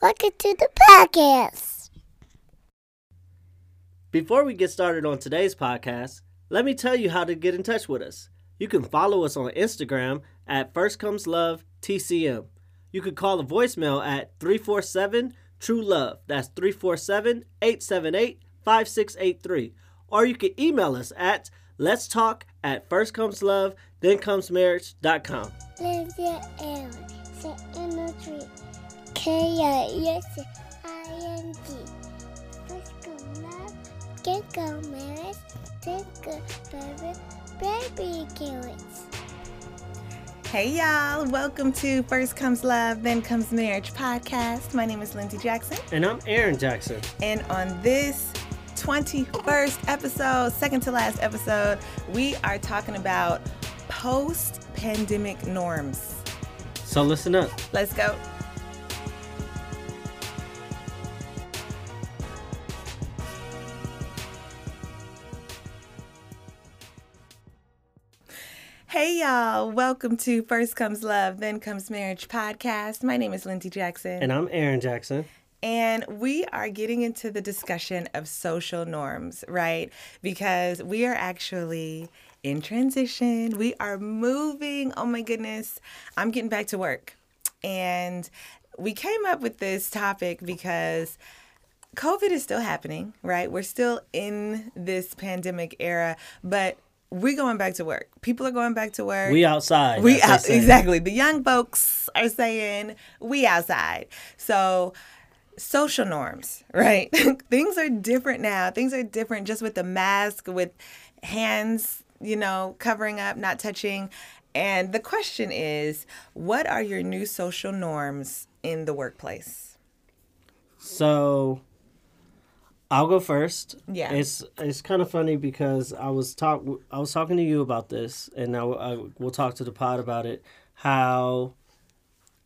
Welcome to the podcast. Before we get started on today's podcast, let me tell you how to get in touch with us. You can follow us on Instagram at First Comes Love TCM. You can call the voicemail at 347 True Love. That's 347 878 5683. Or you can email us at let's talk at first comes love, then comes marriage.com. Sit in the tree. K-I-S-I-N-G. First go love, then go marriage, then go baby, baby carrots. Hey y'all, welcome to First Comes Love, Then Comes Marriage podcast. My name is Lindsay Jackson, And I'm Aaron Jackson. and on this 21st episode, second to last episode, we are talking about post pandemic norms. So listen up. Let's go. Hey y'all, welcome to First Comes Love, Then Comes Marriage podcast. My name is Lindsay Jackson. And I'm Aaron Jackson. And we are getting into the discussion of social norms, right? Because we are actually in transition. We are moving. Oh my goodness. I'm getting back to work. And we came up with this topic because COVID is still happening, right? We're still in this pandemic era, but we're going back to work. People are going back to work. We outside. We out exactly. The young folks are saying we outside. So social norms, right? Things are different now. Things are different just with the mask, with hands, you know, covering up, not touching. And the question is, what are your new social norms in the workplace? So I'll go first. Yeah. It's it's kind of funny because I was talk I was talking to you about this, and I, I we'll talk to the pod about it. How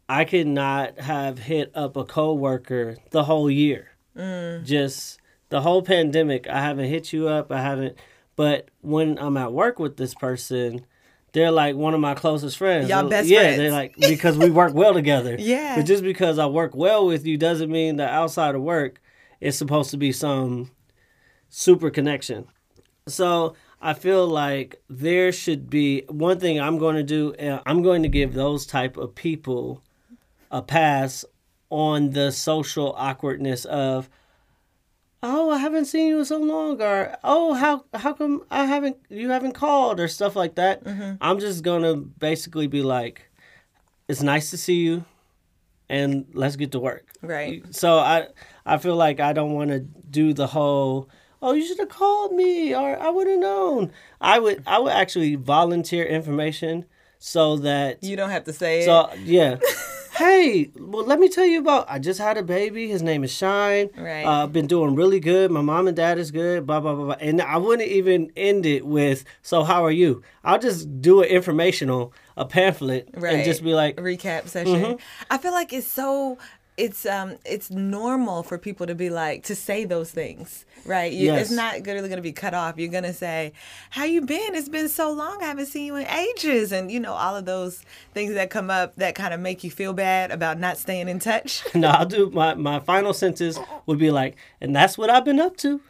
I could not have hit up a coworker the whole year. Mm. Just the whole pandemic, I haven't hit you up. I haven't. But when I'm at work with this person, they're like one of my closest friends. Y'all best yeah, friends. they're like because we work well together. Yeah. But just because I work well with you doesn't mean that outside of work it's supposed to be some super connection. So I feel like there should be one thing I'm going to do. uh, I'm going to give those type of people a pass on the social awkwardness of, oh, I haven't seen you in so long, or oh, how how come I haven't you haven't called or stuff like that. I'm just gonna basically be like, it's nice to see you, and let's get to work. Right. So I I feel like I don't want to do the whole oh you should have called me or I would have known. I would I would actually volunteer information so that You don't have to say it. so yeah. hey, well let me tell you about I just had a baby. His name is Shine. Right. Uh, I've been doing really good. My mom and dad is good. Blah blah blah blah. And I wouldn't even end it with so how are you? I'll just do an informational a pamphlet right. and just be like recap session. Mm-hmm. I feel like it's so it's um it's normal for people to be like to say those things, right? You, It's not really going to be cut off. You're going to say, "How you been? It's been so long. I haven't seen you in ages," and you know all of those things that come up that kind of make you feel bad about not staying in touch. no, I'll do my my final sentence would be like, and that's what I've been up to.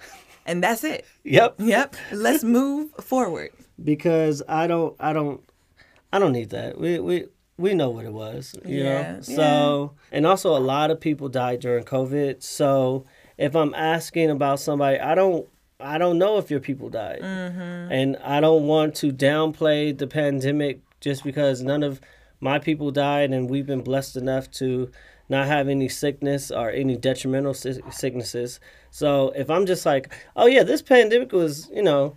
and that's it. Yep. Yep. Let's move forward. Because I don't I don't I don't need that. We we we know what it was, you Yeah, know. So and also a lot of people died during COVID. So if I'm asking about somebody, I don't I don't know if your people died, Mm-hmm. and I don't want to downplay the pandemic just because none of my people died, and we've been blessed enough to not have any sickness or any detrimental sicknesses. So if I'm just like, oh yeah, this pandemic was, you know,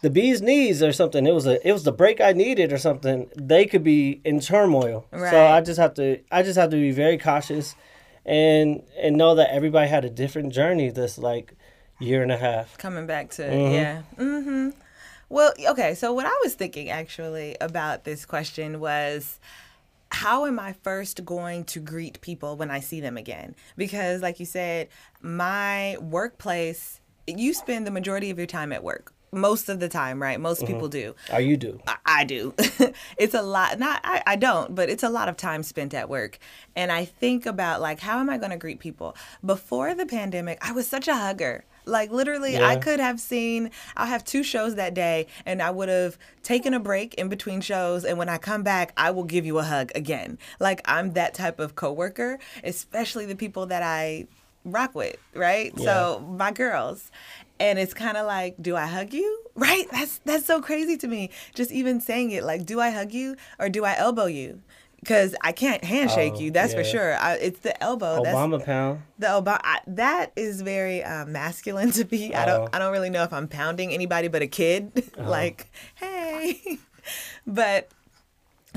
the bee's knees or something. It was a it was the break I needed or something. They could be in turmoil. So I just have to I just have to be very cautious and and know that everybody had a different journey this like year and a half. coming back to Mm-hmm. yeah mm-hmm well okay so what i was thinking actually about this question was how am i first going to greet people when i see them again because like you said my workplace you spend the majority of your time at work most of the time, right? Most Mm-hmm. people do. Or you do. I, I do. it's a lot. Not I, I don't, but it's a lot of time spent at work. And I think about like how am I going to greet people? Before the pandemic, I was such a hugger. Like literally, I could have seen. I'll have two shows that day, and I would have taken a break in between shows. And when I come back, I will give you a hug again. Like I'm that type of coworker, especially the people that I rock with, right? So my girls. And it's kind of like, do I hug you? Right? That's that's so crazy to me. Just even saying it, like, do I hug you or do I elbow you? Because I can't handshake Oh, you. That's for sure. I, it's the elbow. That's Obama pound. the Obama. I, that is very uh, masculine to be. I Oh. don't. I don't really know if I'm pounding anybody but a kid. like, hey, but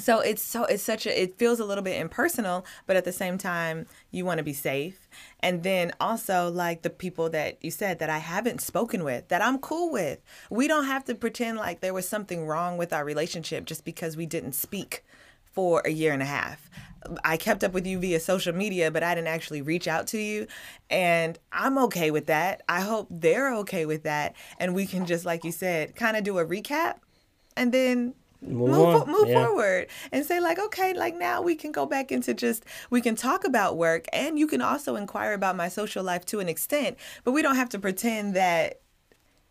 so it's so it's such a it feels a little bit impersonal but at the same time you want to be safe. And then also like the people that you said that i haven't spoken with that i'm cool with. We don't have to pretend like there was something wrong with our relationship just because we didn't speak for a year and a half. I kept up with you via social media but i didn't actually reach out to you. And i'm okay with that. I hope they're okay with that. And we can just like you said kind of do a recap and then Move move, move Yeah. forward and say like okay like now we can go back into just we can talk about work and you can also inquire about my social life to an extent but we don't have to pretend that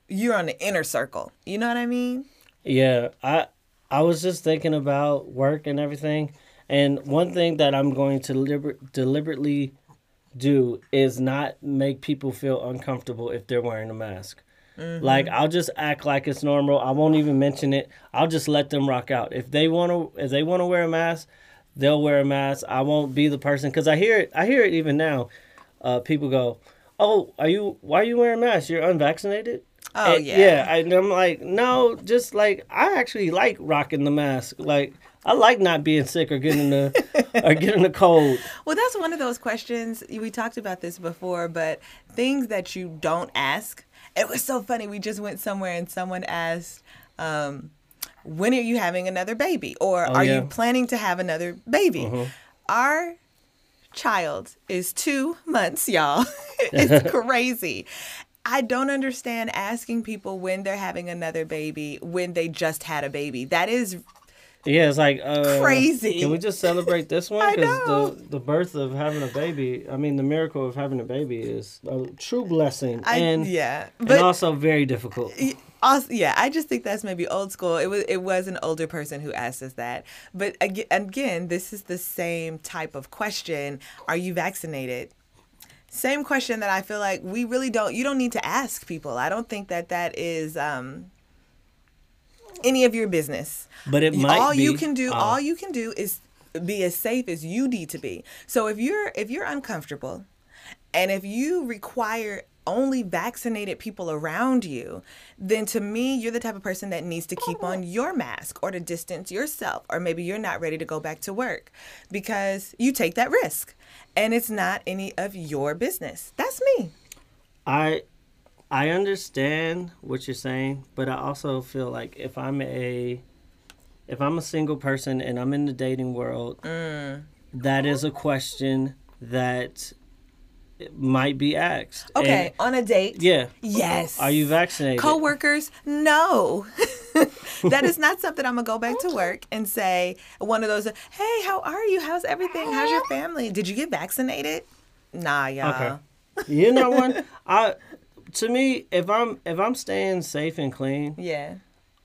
you're on the inner circle you know what i mean Yeah, I I was just thinking about work and everything, and one thing that I'm going to liber- deliberately do is not make people feel uncomfortable if they're wearing a mask. Like I'll just act like it's normal. I won't even mention it. I'll just let them rock out. If they want to, if they want to wear a mask, they'll wear a mask. I won't be the person because I hear it. I hear it even now. Uh, people go, "Oh, are you? Why are you wearing a mask? You're unvaccinated." Oh, And- yeah. yeah. And I'm like, no, just like I actually like rocking the mask. Like I like not being sick or getting the or getting the cold. well that's one of those questions. We talked about this before but things that you don't ask. It was so funny. We just went somewhere and someone asked um, when are you having another baby? Or are yeah. you planning to have another baby? Our child is two months y'all. It's crazy. I don't understand asking people when they're having another baby when they just had a baby. That is Yeah, it's like uh, Crazy. Can we just celebrate this one? Know. the the birth of having a baby. I mean, the miracle of having a baby is a true blessing, I and yeah, and but also very difficult. also, yeah, I just think that's maybe old school. It was it was an older person who asked us that. But again, again, this is the same type of question. Are you vaccinated? Same question that I feel like we really don't. You don't need to ask people. I don't think that that is um, any of your business. But it might all you can do Oh. all you can do is be as safe as you need to be so if you're if you're uncomfortable and if you require only vaccinated people around you then to me you're the type of person that needs to keep on your mask or to distance yourself or maybe you're not ready to go back to work because you take that risk and it's not any of your business that's me I I understand what you're saying, but I also feel like if I'm a if I'm a single person and I'm in the dating world, Mm. that is a question that might be asked. okay And- on a date yeah. yes Are you vaccinated? Co-workers, no. that is not something I'm gonna go back to work and say one of those. Hey, how are you? How's everything? How's your family? Did you get vaccinated? Nah, y'all. Okay. You know what? I to me, if I'm if I'm staying safe and clean, Yeah.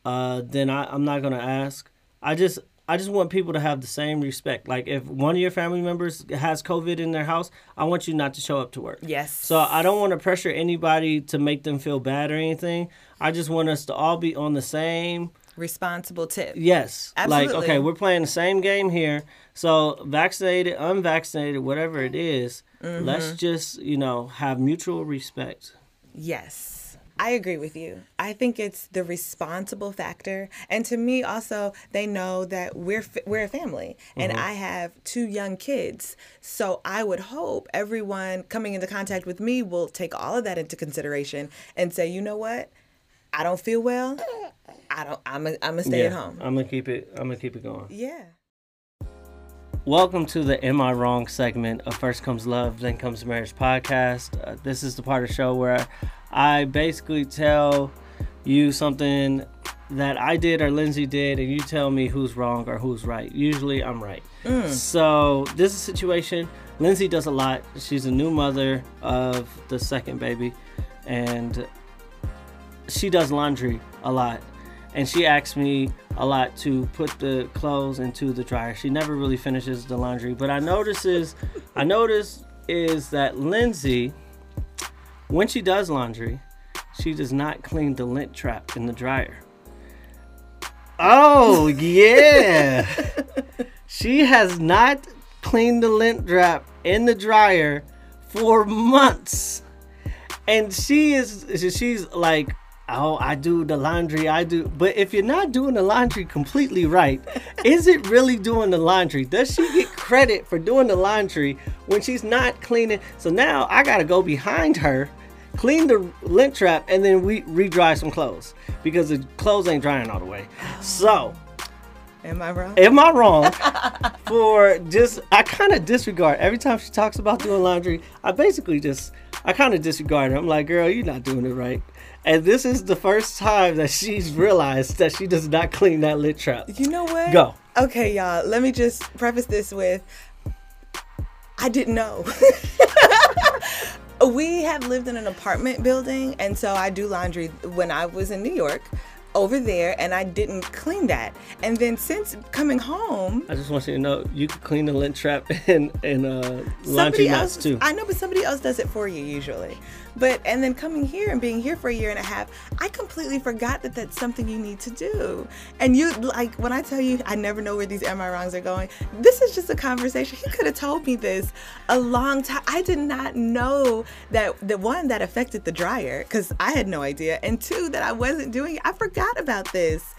uh, then I, I'm not gonna ask. I just I just want people to have the same respect. Like if one of your family members has COVID in their house, I want you not to show up to work. Yes. So I don't want to pressure anybody to make them feel bad or anything. I just want us to all be on the same. Responsible tip. Yes. Absolutely. Like okay, we're playing the same game here. So vaccinated, unvaccinated, whatever it is, Mm-hmm. let's just you know have mutual respect. Yes. I agree with you. I think it's the responsible factor, and to me also, they know that we're we're a family, and mm-hmm. I have two young kids. So I would hope everyone coming into contact with me will take all of that into consideration and say, you know what, I don't feel well. I don't. I'm a, I'm gonna stay at home. I'm gonna keep it. I'm gonna keep it going. Yeah. Welcome to the Am I Wrong segment of First Comes Love, Then Comes Marriage podcast. Uh, this is the part of the show where I basically tell you something that I did or Lindsay did, and you tell me who's wrong or who's right. Usually, I'm right. So this is a situation. Lindsay does a lot. She's a new mother of the second baby, and she does laundry a lot. And she asks me a lot to put the clothes into the dryer. She never really finishes the laundry, but I notice is I notice is that Lindsay, when she does laundry, she does not clean the lint trap in the dryer. Oh yeah, she has not cleaned the lint trap in the dryer for months, and she is she's like oh, I do the laundry, I do. But if you're not doing the laundry completely right, is it really doing the laundry? Does she get credit for doing the laundry when she's not cleaning? So now I got to go behind her, clean the lint trap, and then we re-dry some clothes because the clothes ain't drying all the way. So, Am I wrong? am I wrong for just I kind of disregard every time she talks about doing laundry. I basically just I kind of disregard her. I'm like, girl, you're not doing it right. And this is the first time that she's realized that she does not clean that lint trap. You know what? Go. Okay, y'all. Let me just preface this with I didn't know. we have lived in an apartment building, and so I do laundry when I was in New York over there, and I didn't clean that. And then since coming home, I just want you to know you can clean the lint trap in in uh, laundry else too. I know, but somebody else does it for you usually. But and then coming here and being here for a year and a half, I completely forgot that that's something you need to do. And you like when I tell you, I never know where these am I wrongs are going. This is just a conversation. He could have told me this a long time. I did not know that the one that affected the dryer because I had no idea, and two that I wasn't doing. I forgot about this.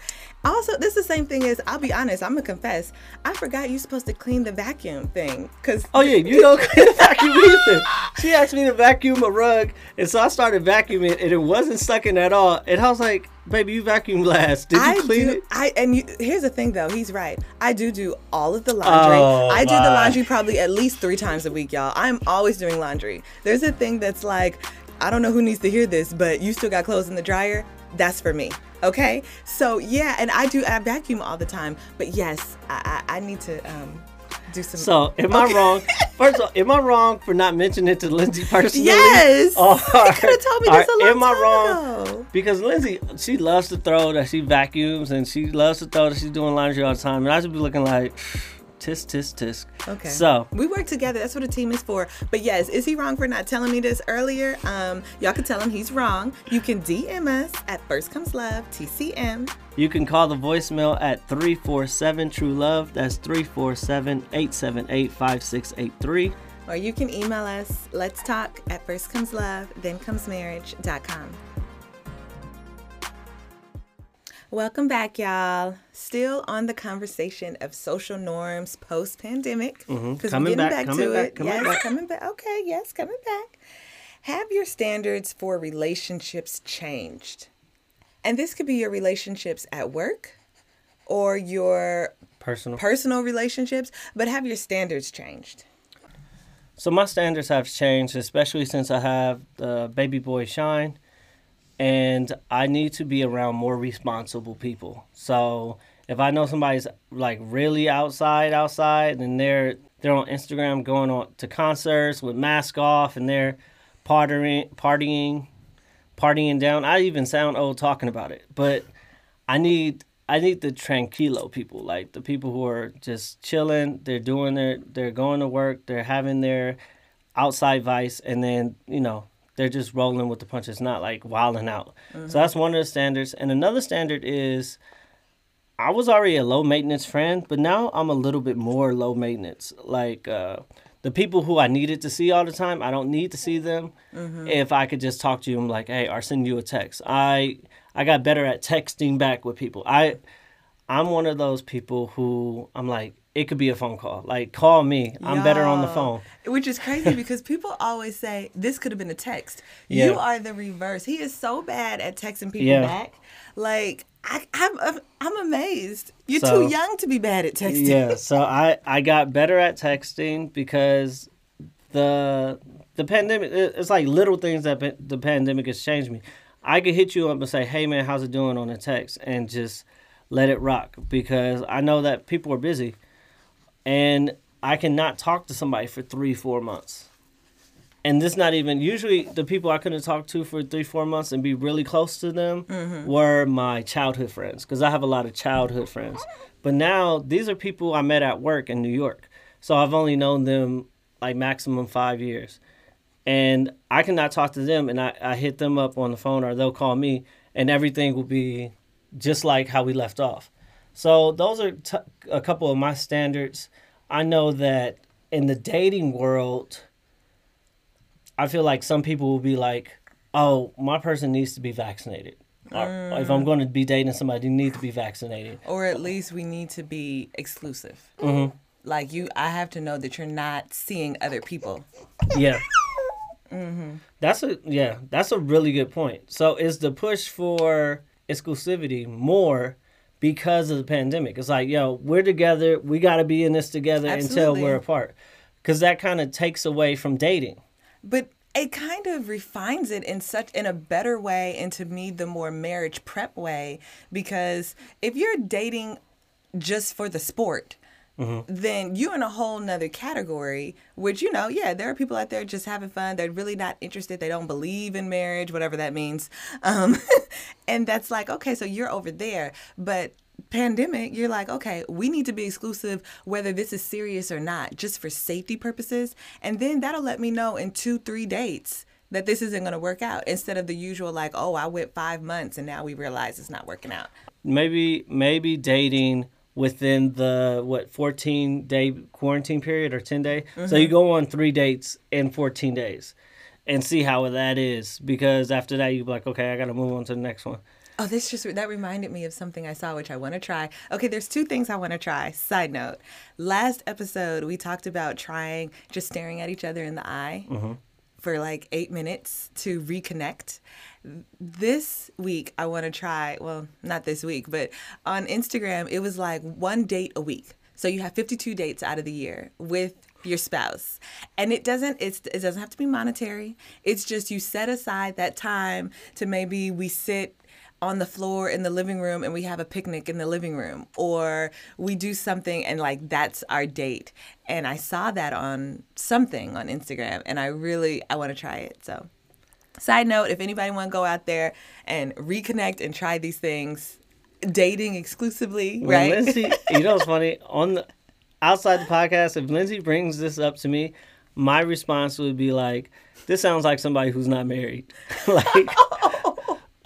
Also, this is the same thing as I'll be honest. I'm gonna confess. I forgot you're supposed to clean the vacuum thing because Oh yeah, you don't clean the vacuum either. She asked me to vacuum a rug, and so I started vacuuming, and it wasn't sucking at all. And I was like, "Baby, you vacuum last. Did you I clean do, it?" I and you, here's the thing though. He's right. I do do all of the laundry. Oh, I do the laundry probably at least three times a week, y'all. I'm always doing laundry. There's a thing that's like, I don't know who needs to hear this, but you still got clothes in the dryer. That's for me. Okay. So yeah, and I do. I vacuum all the time. But yes, I I, I need to um do some. So, am I wrong? First of all, am I wrong for not mentioning it to Lindsay personally? yes. Or- you could have told me this a long am I wrong? ago. Because Lindsay, she loves to throw that she vacuums, and she loves to throw that she's doing laundry all the time, and I should be looking like, tisk tisk tisk. Okay. So, we work together. That's what a team is for. But yes, is he wrong for not telling me this earlier? Um, y'all can tell him he's wrong. You can DM us at First Comes Love TCM. You can call the voicemail at 347 True Love. That's 347 878 5683. Or you can email us, let's talk at first comes love, then comes marriage.com. Welcome back, y'all. Still on the conversation of social norms post pandemic. Because we're Mm-hmm. Coming getting back, to back, it. coming yes, back. coming back. Okay, yes, coming back. Have your standards for relationships changed? And this could be your relationships at work or your Personal. personal relationships, but have your standards changed? So my standards have changed, especially since I have the baby boy Shine, and I need to be around more responsible people. So if I know somebody's like really outside, outside, and they're they're on Instagram going on to concerts with mask off, and they're partying, partying, partying down. I even sound old talking about it, but I need I need the tranquilo people, like the people who are just chilling. They're doing their, they're going to work. They're having their outside vice, and then you know they're just rolling with the punches, not like wilding out. So that's one of the standards. And another standard is, I was already a low maintenance friend, but now I'm a little bit more low maintenance. Like uh, the people who I needed to see all the time, I don't need to see them. If I could just talk to you, I'm like, hey, or send you a text. I I got better at texting back with people. I I'm one of those people who I'm like, it could be a phone call. Like, call me. I'm better on the phone. Which is crazy because people always say this could have been a text. Yeah. You are the reverse. He is so bad at texting people Yeah. back. Like I, I'm, I'm amazed. You're So- too young to be bad at texting. yeah so i i got better at texting because the the pandemic it's like little things that the pandemic has changed me I could hit you up and say, "Hey man, how's it doing?" on a text and just let it rock because I know that people are busy, and I cannot talk to somebody for three, four months. And this not even usually the people I couldn't talk to for three, four months and be really close to them mm-hmm. were my childhood friends because I have a lot of childhood friends. But now these are people I met at work in New York, so I've only known them like maximum five years and I cannot talk to them, and I, I hit them up on the phone, or they'll call me, and everything will be just like how we left off. So those are t- a couple of my standards. I know that in the dating world, I feel like some people will be like, "Oh, my person needs to be vaccinated." Or if I'm going to be dating somebody, need to be vaccinated. Or at least we need to be exclusive. Mm-hmm. Like you, I have to know that you're not seeing other people. Yeah. That's a yeah, that's a really good point. So is the push for exclusivity more because of the pandemic? It's like, yo, we're together, we got to be in this together until we're apart. Cuz that kind of takes away from dating. but it kind of refines it in such in a better way and to me the more marriage prep way because if you're dating just for the sport then you're in a whole nother category which you know yeah there are people out there just having fun. They're really not interested. They don't believe in marriage whatever that means. Um, and that's like okay so you're over there. But pandemic you're like okay we need to be exclusive whether this is serious or not just for safety purposes. And then that'll let me know in two three dates that this isn't going to work out instead of the usual like oh i went five months and now we realize it's not working out. Maybe maybe dating within the what 14 day quarantine period or 10 day. So mm-hmm. you go on 3 dates in 14 days and see how that is because after that you're like, okay, I got to move on to the next one. Oh, this just that reminded me of something I saw which I want to try. Okay, there's two things I want to try. Side note. Last episode we talked about trying just staring at each other in the eye mm-hmm. For like 8 minutes to reconnect. This week I want to try, well, not this week, but on Instagram it was like one date a week. So you have 52 dates out of the year with your spouse. And it doesn't it's it doesn't have to be monetary. It's just you set aside that time to maybe we sit on the floor in the living room and we have a picnic in the living room or we do something and like that's our date. And I saw that on something on Instagram and I really I want to try it. So Side note, if anybody want to go out there and reconnect and try these things, dating exclusively, When right? Lindsay, you know what's funny? On the outside the podcast, if Lindsay brings this up to me, my response would be like, "This sounds like somebody who's not married." like,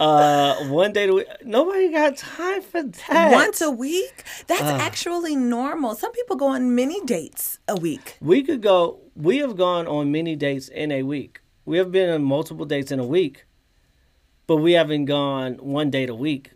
uh, one day a week. Nobody got time for that. Once a week? That's actually normal. Some people go on many dates a week. we could go. We have gone on many dates in a week. We have been on multiple dates in a week, but we haven't gone one date a week.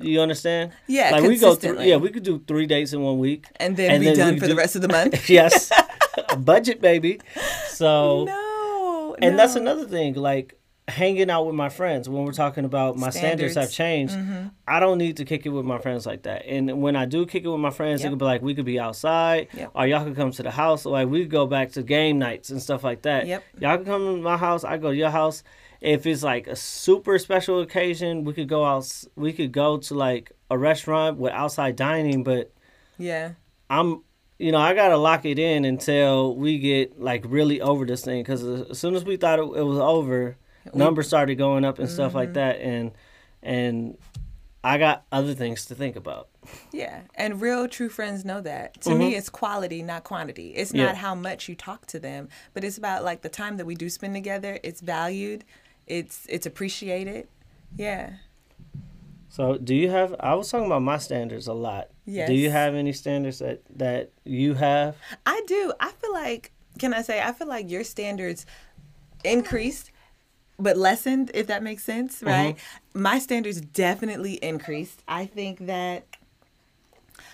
You understand? Yeah, like we go through. Yeah, we could do three dates in one week, And then be we done for the rest of the month. yes, budget baby. So no. and that's another thing like hanging out with my friends when we're talking about my standards, have Standards. Mm-hmm. changed i don't need to kick it with my friends like that and when i do kick it with my friends Yep. it could be like we could be outside Yep. or y'all could come to the house or like we could go back to game nights and stuff like that Yep. y'all can come to my house i go to your house if it's like a super special occasion we could go out we could go to like a restaurant with outside dining but Yeah. I'm, you know, I gotta lock it in until we get like really over this thing. Because as soon as we thought it, it was over, numbers started going up and stuff Mm-hmm. like that, and and I got other things to think about. Yeah. And real true friends know that. To me, it's quality, not quantity. It's Mm-hmm. Yeah. not how much you talk to them, but it's about like the time that we do spend together. It's valued. It's it's appreciated. Yeah. So, do you have? I was talking about my standards a lot. Yes. Do you have any standards that that you have? I do. I feel like, can I say, I feel like your standards increased, but lessened, if that makes sense, right? My standards definitely increased. I think that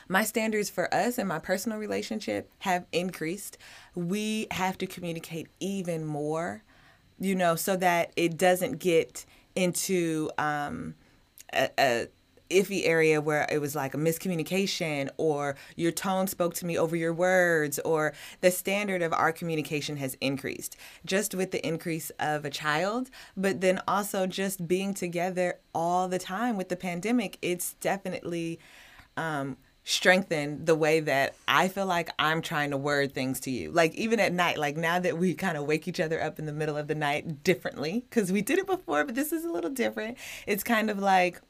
my standards for us and my personal relationship have increased. We have to communicate even more, you know, so that it doesn't get into um, a, a iffy area where it was like a miscommunication or your tone spoke to me over your words or the standard of our communication has increased just with the increase of a child but then also just being together all the time with the pandemic it's definitely um, strengthened the way that I feel like I'm trying to word things to you. Like even at night, like now that we kind of wake each other up in the middle of the night differently, because we did it before, but this is a little different. It's kind of like,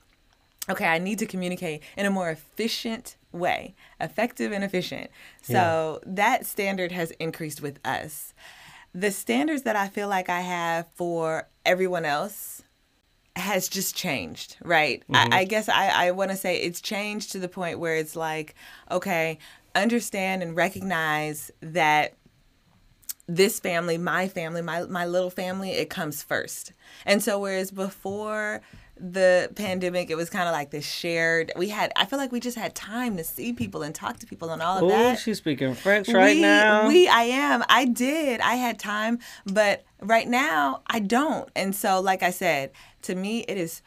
okay, I need to communicate in a more efficient way, effective and efficient. So yeah. that standard has increased with us. The standards that I feel like I have for everyone else has just changed, right? Mm-hmm. I, I, guess I, I want to say it's changed to the point where it's like, okay, understand and recognize that this family, my family, my, my little family, it comes first. And so, whereas before the pandemic, it was kind of like this shared. We had, I feel like we just had time to see people and talk to people and all of Ooh, that. she's speaking French right now. We, I am. I did. I had time, but right now I don't. And so, like I said, to me, it is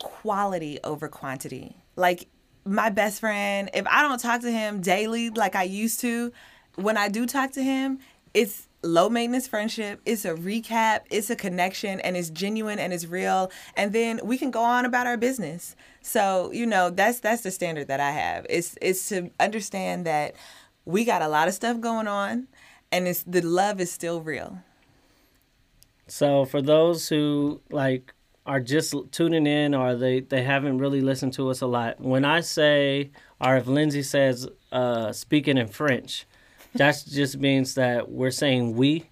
quality over quantity. Like my best friend, if I don't talk to him daily like I used to, when I do talk to him, it's low maintenance friendship. It's a recap, it's a connection, and it's genuine and it's real. And then we can go on about our business. So, you know, that's that's the standard that I have. It's it's to understand that we got a lot of stuff going on and it's the love is still real. So for those who like are just tuning in or they, they haven't really listened to us a lot, when I say, or if Lindsay says uh, speaking in French, that just means that we're saying we,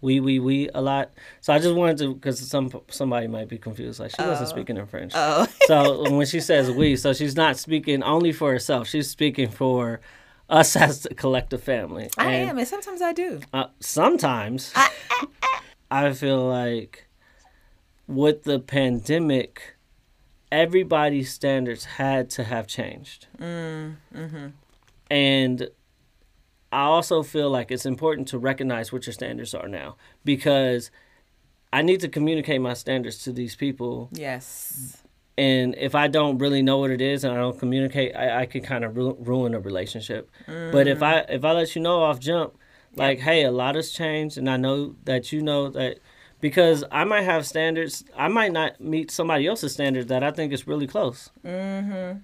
we, we, we a lot. So I just wanted to, because some somebody might be confused, like she oh. wasn't speaking in French. Oh. so when she says we, so she's not speaking only for herself. She's speaking for us as a collective family. I and, am, and sometimes I do. Uh, sometimes I feel like with the pandemic, everybody's standards had to have changed. Mm, hmm And I also feel like it's important to recognize what your standards are now because I need to communicate my standards to these people. Yes. And if I don't really know what it is and I don't communicate, I, I can kind of ru- ruin a relationship. Mm. But if I if I let you know off jump, like, yep. hey, a lot has changed, and I know that you know that because I might have standards. I might not meet somebody else's standards that I think is really close. Mm-hmm.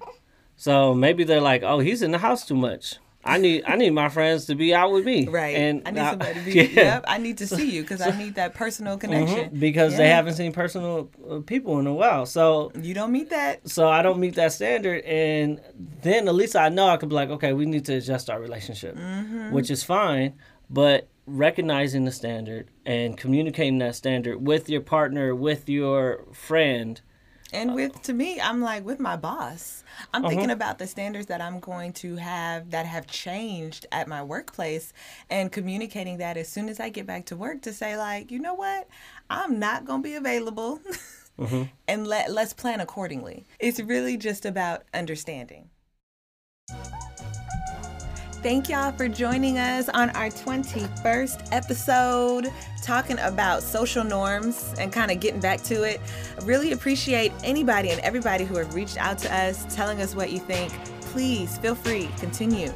So maybe they're like, "Oh, he's in the house too much." I need I need my friends to be out with me. Right. And I need somebody to be. Yeah. Yep. I need to see you because I need that personal mm-hmm. connection. Mm-hmm, because yeah. they haven't seen personal uh, people in a while. So you don't meet that. So I don't meet that standard, and then at least I know I could be like, okay, we need to adjust our relationship, mm-hmm. which is fine. But recognizing the standard and communicating that standard with your partner, with your friend. And with to me, I'm like with my boss. I'm uh-huh. thinking about the standards that I'm going to have that have changed at my workplace and communicating that as soon as I get back to work to say like, you know what? I'm not going to be available. mm-hmm. And let let's plan accordingly. It's really just about understanding. Thank y'all for joining us on our 21st episode talking about social norms and kind of getting back to it. Really appreciate anybody and everybody who have reached out to us telling us what you think. Please feel free, continue.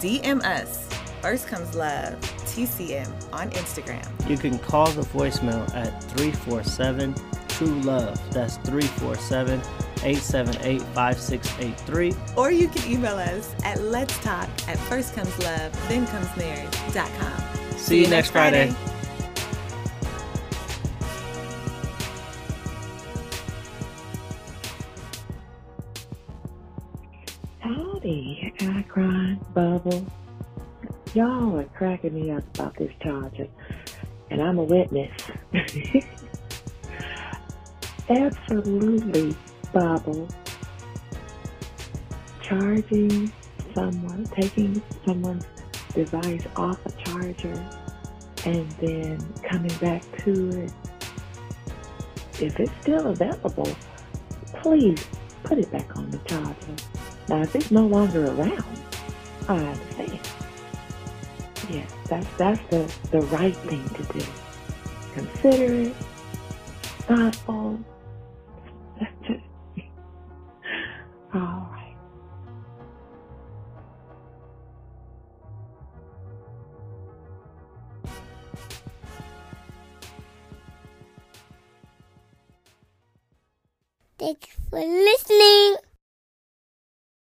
DM us. First comes love, TCM on Instagram. You can call the voicemail at 347 True Love. That's 347 878 5683. Or you can email us at let's talk at first comes love, then comes marriage.com. See, See you next Friday. Friday. Howdy, Akron, Bubble. Y'all are cracking me up about this charger, and I'm a witness. Absolutely Bible, charging someone, taking someone's device off a charger, and then coming back to it. If it's still available, please put it back on the charger. Now, if it's no longer around, I understand. Yes, that's that's the, the right thing to do. Consider it, thoughtful,